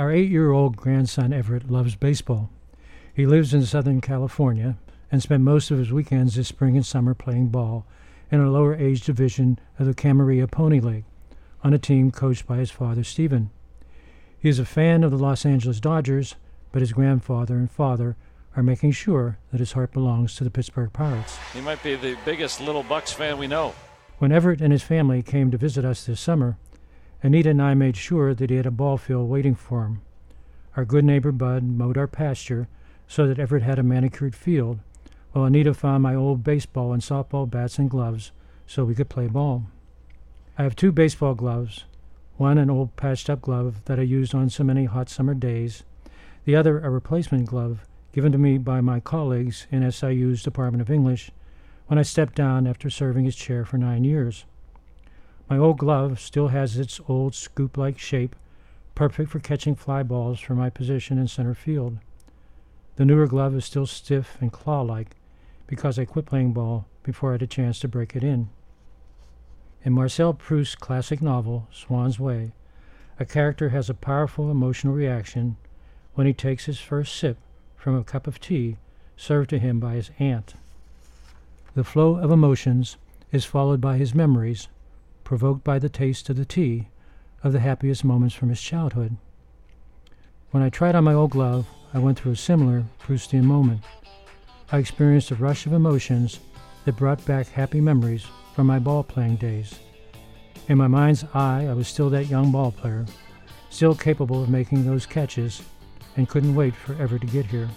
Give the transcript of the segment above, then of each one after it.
Our eight year old grandson Everett loves baseball. He lives in Southern California and spent most of his weekends this spring and summer playing ball in a lower age division of the Camarillo Pony League on a team coached by his father, Stephen. He is a fan of the Los Angeles Dodgers, but his grandfather and father are making sure that his heart belongs to the Pittsburgh Pirates. He might be the biggest Little Bucs fan we know. When Everett and his family came to visit us this summer, Anita and I made sure that he had a ball field waiting for him. Our good neighbor Bud mowed our pasture so that Everett had a manicured field, while Anita found my old baseball and softball bats and gloves so we could play ball. I have two baseball gloves, one an old patched up glove that I used on so many hot summer days, the other a replacement glove given to me by my colleagues in SIU's Department of English when I stepped down after serving as chair for nine years. My old glove still has its old scoop like shape, perfect for catching fly balls from my position in center field. The newer glove is still stiff and claw like because I quit playing ball before I had a chance to break it in. In Marcel Proust's classic novel, Swann's Way, a character has a powerful emotional reaction when he takes his first sip from a cup of tea served to him by his aunt. The flow of emotions is followed by his memories provoked by the taste of the tea, of the happiest moments from his childhood. When I tried on my old glove, I went through a similar Proustian moment. I experienced a rush of emotions that brought back happy memories from my ball playing days. In my mind's eye, I was still that young ball player, still capable of making those catches, and couldn't wait forever to get here.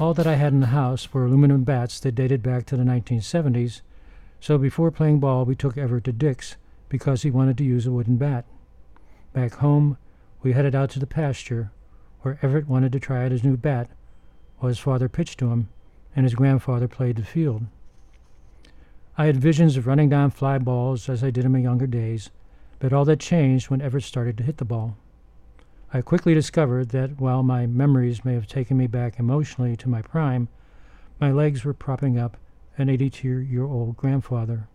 All that I had in the house were aluminum bats that dated back to the 1970s, so before playing ball, we took Everett to Dick's because he wanted to use a wooden bat. Back home, we headed out to the pasture, where Everett wanted to try out his new bat, while his father pitched to him and his grandfather played the field. I had visions of running down fly balls as I did in my younger days, but all that changed when Everett started to hit the ball. I quickly discovered that while my memories may have taken me back emotionally to my prime, my legs were propping up an 82 year old grandfather.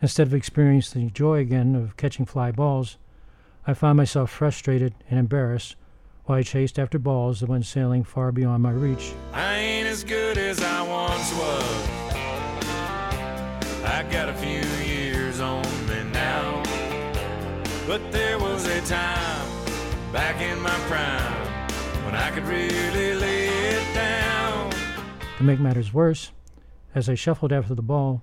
Instead of experiencing the joy again of catching fly balls, I found myself frustrated and embarrassed while I chased after balls that went sailing far beyond my reach. I ain't as good as I once was. I got a few years on me now. But there was a time back in my prime when I could really lay it down. To make matters worse, as I shuffled after the ball,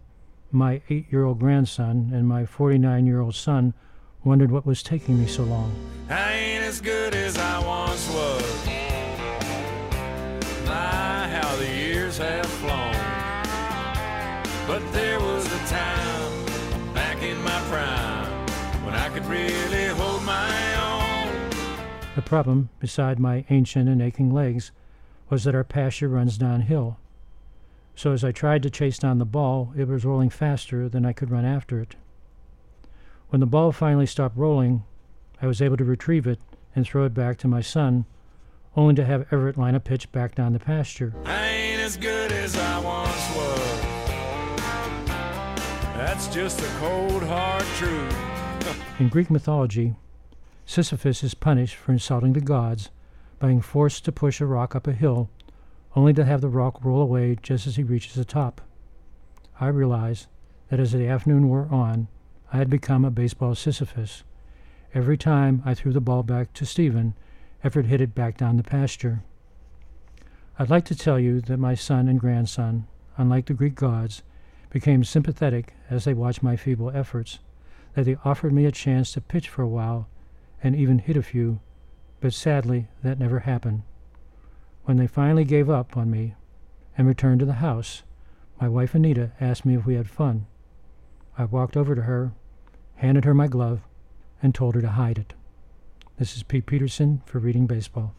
my eight year old grandson and my 49 year old son wondered what was taking me so long. I ain't as good as I once was. My, how the years have flown. But there was a time back in my prime when I could really hold my. The problem, beside my ancient and aching legs, was that our pasture runs downhill. So as I tried to chase down the ball, it was rolling faster than I could run after it. When the ball finally stopped rolling, I was able to retrieve it and throw it back to my son, only to have Everett line a pitch back down the pasture. I ain't as good as I once was. That's just the cold, hard truth. In Greek mythology, Sisyphus is punished for insulting the gods by being forced to push a rock up a hill, only to have the rock roll away just as he reaches the top. I realized that as the afternoon wore on, I had become a baseball Sisyphus. Every time I threw the ball back to Stephen, Everett hit it back down the pasture. I'd like to tell you that my son and grandson, unlike the Greek gods, became sympathetic as they watched my feeble efforts, that they offered me a chance to pitch for a while and even hit a few, but sadly, that never happened. When they finally gave up on me and returned to the house, my wife Anita asked me if we had fun. I walked over to her, handed her my glove, and told her to hide it. This is Pete Peterson for Reading Baseball.